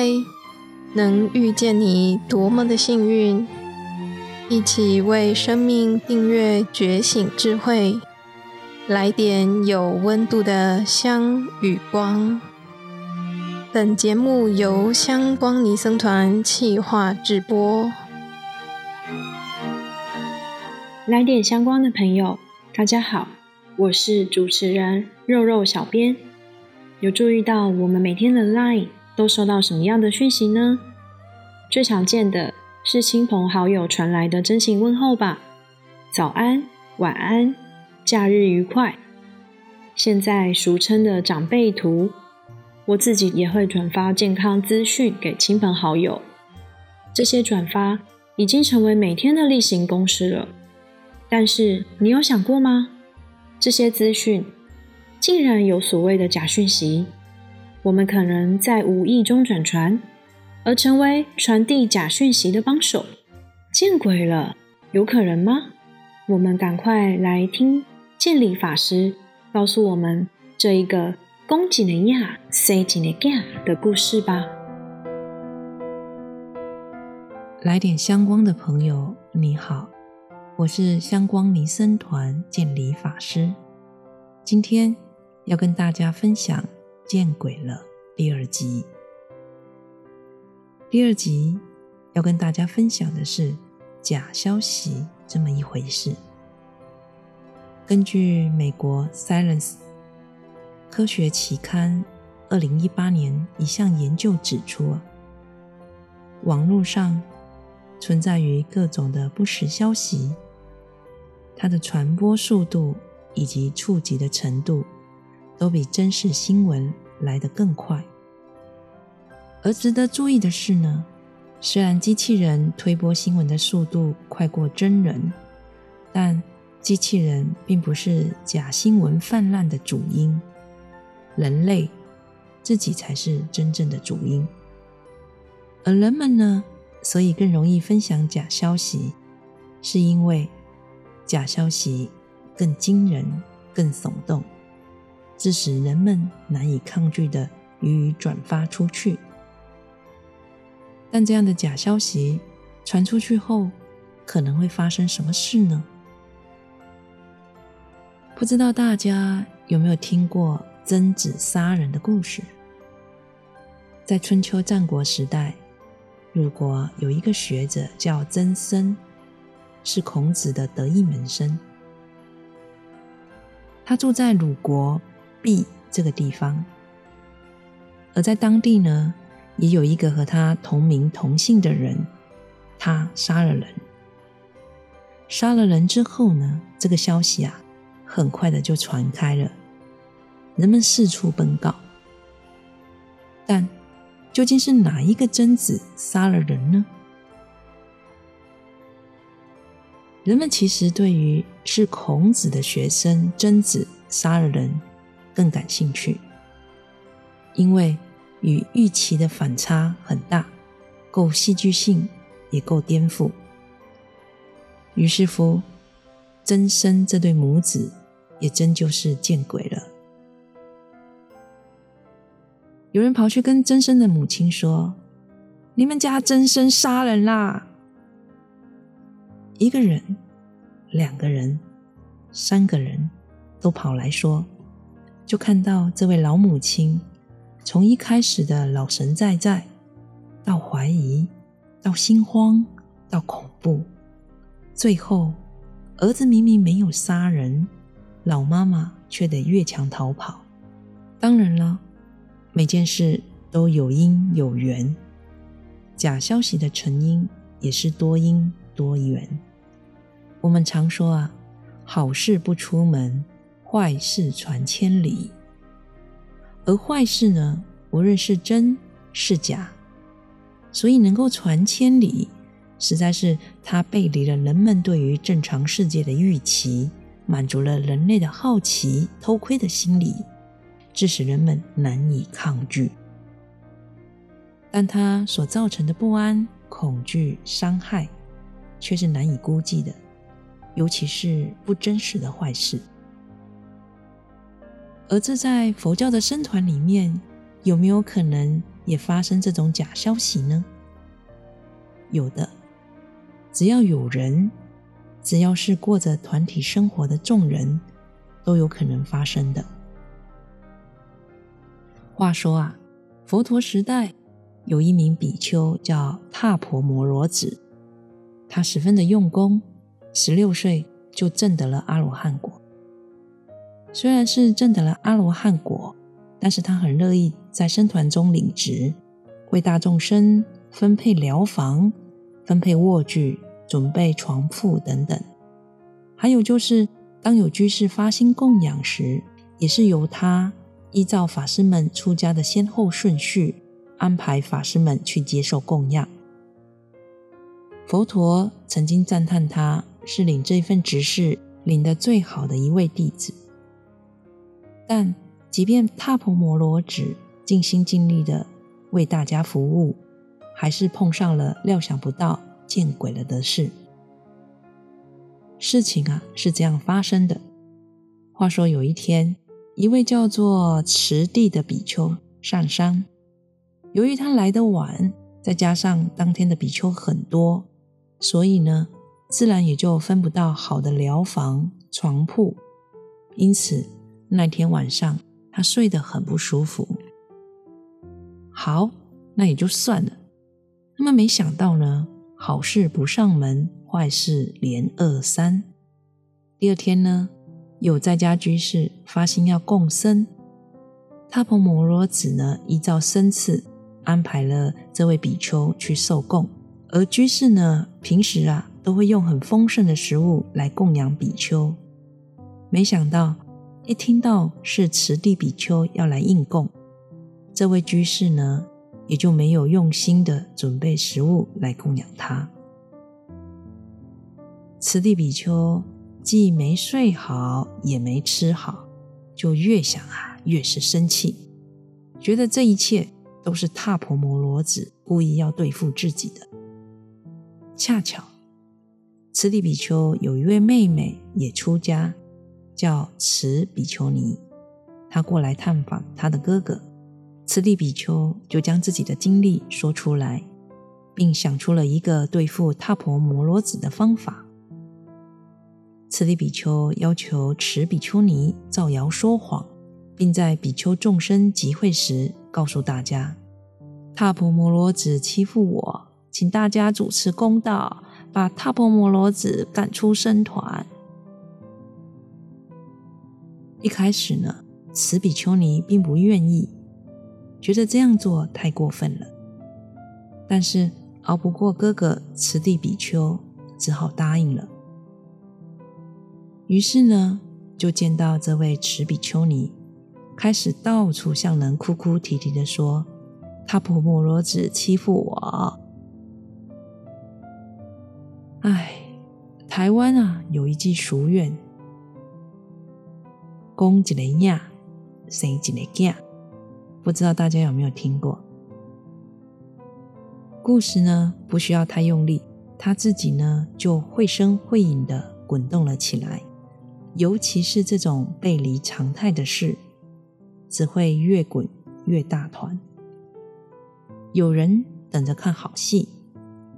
嗨，能遇见你多么的幸运！一起为生命订阅觉醒智慧，来点有温度的香与光。本节目由香光尼僧团企划制播。来点香光的朋友，大家好，我是主持人肉肉小编。有注意到我们每天的 Line 都收到什么样的讯息呢？最常见的是亲朋好友传来的真情问候吧，早安、晚安、假日愉快。现在俗称的长辈图，我自己也会转发健康资讯给亲朋好友。这些转发已经成为每天的例行公事了。但是你有想过吗？这些资讯竟然有所谓的假讯息，我们可能在无意中转传，而成为传递假讯息的帮手。见鬼了，有可能吗？我们赶快来听建理法师告诉我们这一个恭敬的呀，塞紧的干的故事吧。来点香光的朋友，你好。我是香光尼僧团建理法师，今天要跟大家分享《见鬼了》第二集。第二集要跟大家分享的是假消息这么一回事。根据美国《Science》科学期刊二零一八年一项研究指出，网络上存在于各种的不实消息。它的传播速度以及触及的程度，都比真实新闻来得更快。而值得注意的是呢，虽然机器人推播新闻的速度快过真人，但机器人并不是假新闻泛滥的主因，人类自己才是真正的主因。而人们呢，所以更容易分享假消息，是因为。假消息更惊人、更耸动，致使人们难以抗拒的予以转发出去。但这样的假消息传出去后，可能会发生什么事呢？不知道大家有没有听过曾子杀人的故事？在春秋战国时代，鲁国有一个学者叫曾参。是孔子的得意门生，他住在鲁国毕这个地方，而在当地呢，也有一个和他同名同姓的人，他杀了人。杀了人之后呢，这个消息啊，很快的就传开了，人们四处奔告。但究竟是哪一个贞子杀了人呢？人们其实对于是孔子的学生曾子杀了人更感兴趣，因为与预期的反差很大，够戏剧性，也够颠覆。于是乎，曾生这对母子也真就是见鬼了。有人跑去跟曾生的母亲说：“你们家曾生杀人啦！”一个人、两个人、三个人都跑来说，就看到这位老母亲从一开始的老神在在，到怀疑，到心慌，到恐怖，最后儿子明明没有杀人，老妈妈却得越墙逃跑。当然了，每件事都有因有缘，假消息的成因也是多因多缘。我们常说啊，好事不出门，坏事传千里。而坏事呢，无论是真是假，所以能够传千里，实在是它背离了人们对于正常世界的预期，满足了人类的好奇、偷窥的心理，致使人们难以抗拒。但它所造成的不安、恐惧、伤害，却是难以估计的。尤其是不真实的坏事，而这在佛教的僧团里面，有没有可能也发生这种假消息呢？有的，只要有人，只要是过着团体生活的众人，都有可能发生的。话说啊，佛陀时代有一名比丘叫踏婆摩罗子，他十分的用功，十六岁就证得了阿罗汉果。虽然是证得了阿罗汉果，但是他很乐意在僧团中领职，为大众生分配疗房、分配卧具、准备床铺等等。还有就是，当有居士发心供养时，也是由他。依照法师们出家的先后顺序，安排法师们去接受供养。佛陀曾经赞叹他是领这份执事领得最好的一位弟子。但即便踏婆摩罗只尽心尽力的为大家服务，还是碰上了料想不到、见鬼了的事。事情啊是这样发生的。话说有一天。一位叫做池地的比丘上山，由于他来的晚，再加上当天的比丘很多，所以呢，自然也就分不到好的疗房床铺。因此那天晚上他睡得很不舒服。好，那也就算了。那么没想到呢，好事不上门，坏事连二三。第二天呢？有在家居士发心要供僧，他婆摩罗子呢依照僧次安排了这位比丘去受供，而居士呢平时啊都会用很丰盛的食物来供养比丘。没想到一听到是慈地比丘要来应供，这位居士呢也就没有用心的准备食物来供养他。慈地比丘。既没睡好，也没吃好，就越想啊越是生气，觉得这一切都是踏婆摩罗子故意要对付自己的。恰巧，慈地比丘有一位妹妹也出家，叫慈比丘尼，他过来探访他的哥哥，慈利比丘就将自己的经历说出来，并想出了一个对付踏婆摩罗子的方法。此地比丘要求持比丘尼造谣说谎，并在比丘众生集会时告诉大家：“踏婆摩罗子欺负我，请大家主持公道，把踏婆摩罗子赶出僧团。”一开始呢，此比丘尼并不愿意，觉得这样做太过分了。但是熬不过哥哥此地比丘，只好答应了。于是呢，就见到这位持比丘尼开始到处向人哭哭啼啼的说：“他婆摩罗子欺负我。”哎，台湾啊，有一句俗谚：“公一个伢，生一个囝。”不知道大家有没有听过？故事呢，不需要太用力，它自己呢，就绘声绘影的滚动了起来。尤其是这种背离常态的事，只会越滚越大团。有人等着看好戏，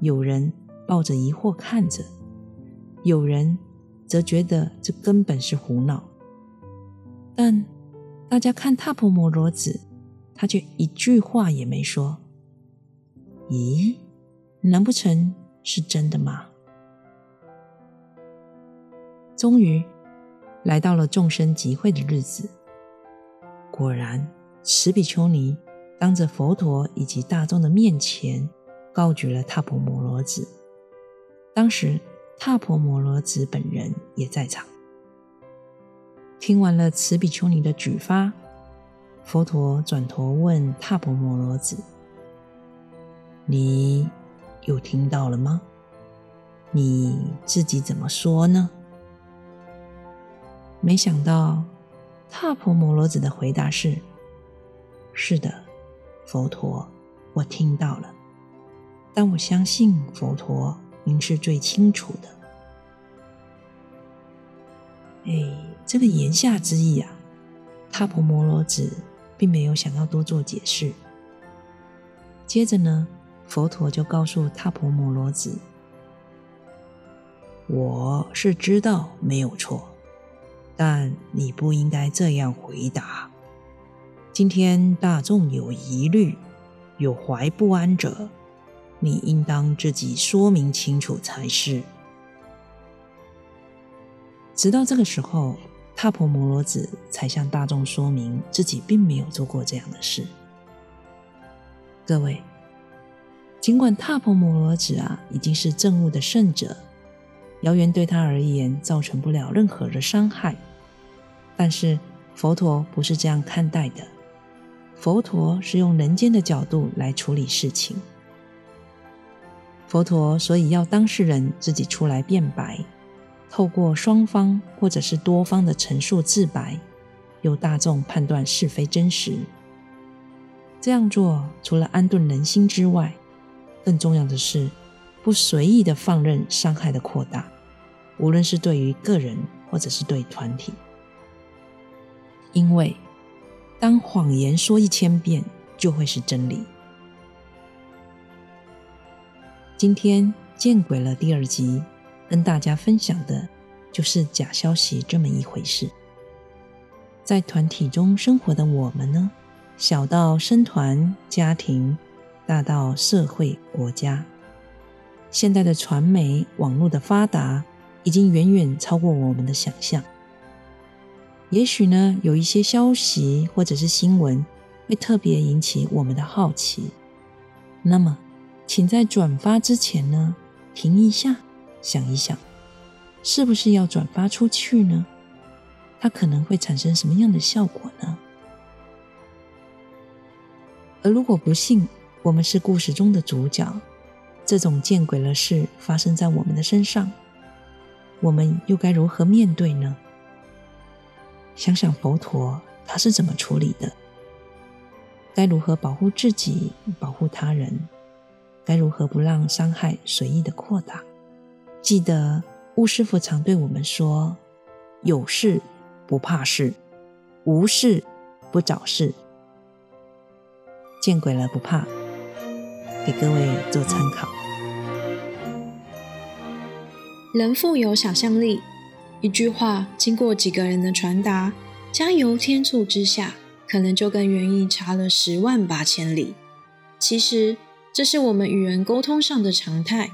有人抱着疑惑看着，有人则觉得这根本是胡闹。但大家看踏婆摩罗子，他却一句话也没说。咦，难不成是真的吗？终于。来到了众生集会的日子，果然，持比丘尼当着佛陀以及大众的面前，告举了踏婆摩罗子。当时，踏婆摩罗子本人也在场。听完了持比丘尼的举发，佛陀转头问踏婆摩罗子：“你有听到了吗？你自己怎么说呢？”没想到，踏婆摩罗子的回答是：“是的，佛陀，我听到了。但我相信佛陀，您是最清楚的。”哎，这个言下之意啊，他婆摩罗子并没有想要多做解释，接着呢，佛陀就告诉塔婆摩罗子：“我是知道没有错，但你不应该这样回答。今天大众有疑虑、有怀不安者，你应当自己说明清楚才是。”直到这个时候。踏婆摩罗子才向大众说明自己并没有做过这样的事。各位，尽管踏婆摩罗子啊已经是正悟的圣者，谣言对他而言造成不了任何的伤害，但是佛陀不是这样看待的。佛陀是用人间的角度来处理事情。佛陀所以要当事人自己出来辩白。透过双方或者是多方的陈述自白，由大众判断是非真实。这样做除了安顿人心之外，更重要的是不随意的放任伤害的扩大，无论是对于个人或者是对团体。因为当谎言说一千遍，就会是真理。今天见鬼了第二集。跟大家分享的，就是假消息这么一回事。在团体中生活的我们呢，小到生团、家庭，大到社会、国家，现代的传媒网络的发达，已经远远超过我们的想象。也许呢，有一些消息或者是新闻，会特别引起我们的好奇。那么，请在转发之前呢，停一下。想一想，是不是要转发出去呢？它可能会产生什么样的效果呢？而如果不幸我们是故事中的主角，这种见鬼了事发生在我们的身上，我们又该如何面对呢？想想佛陀他是怎么处理的？该如何保护自己、保护他人？该如何不让伤害随意的扩大？记得巫师傅常对我们说：“有事不怕事，无事不找事。见鬼了不怕。”给各位做参考。人富有想象力，一句话经过几个人的传达，加油添醋之下，可能就跟原意差了十万八千里。其实，这是我们与人沟通上的常态。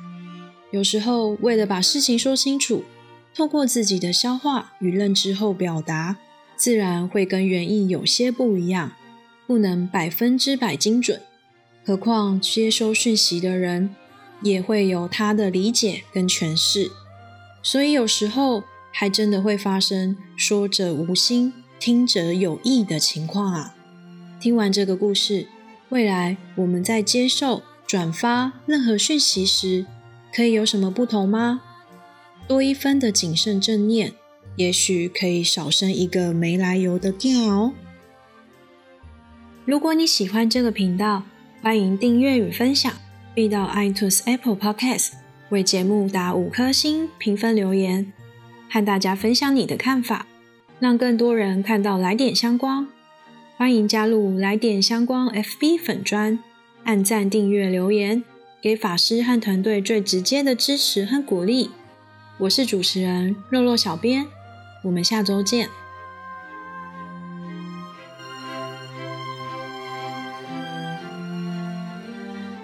有时候，为了把事情说清楚，透过自己的消化与认知后表达，自然会跟原意有些不一样，不能百分之百精准。何况接收讯息的人也会有他的理解跟诠释，所以有时候还真的会发生说者无心，听者有意的情况啊。听完这个故事，未来我们在接受、转发任何讯息时，可以有什么不同吗？多一分的谨慎正念，也许可以少生一个没来由的掉。如果你喜欢这个频道，欢迎订阅与分享，并到 iTunes Apple Podcast 为节目打五颗星评分留言，和大家分享你的看法，让更多人看到来点香光。欢迎加入来点香光 FB 粉专，按赞、订阅、留言。给法师和团队最直接的支持和鼓励。我是主持人肉肉小编，我们下周见。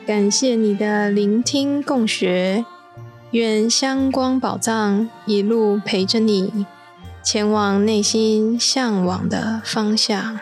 感谢你的聆听共学，愿香光宝藏一路陪着你，前往内心向往的方向。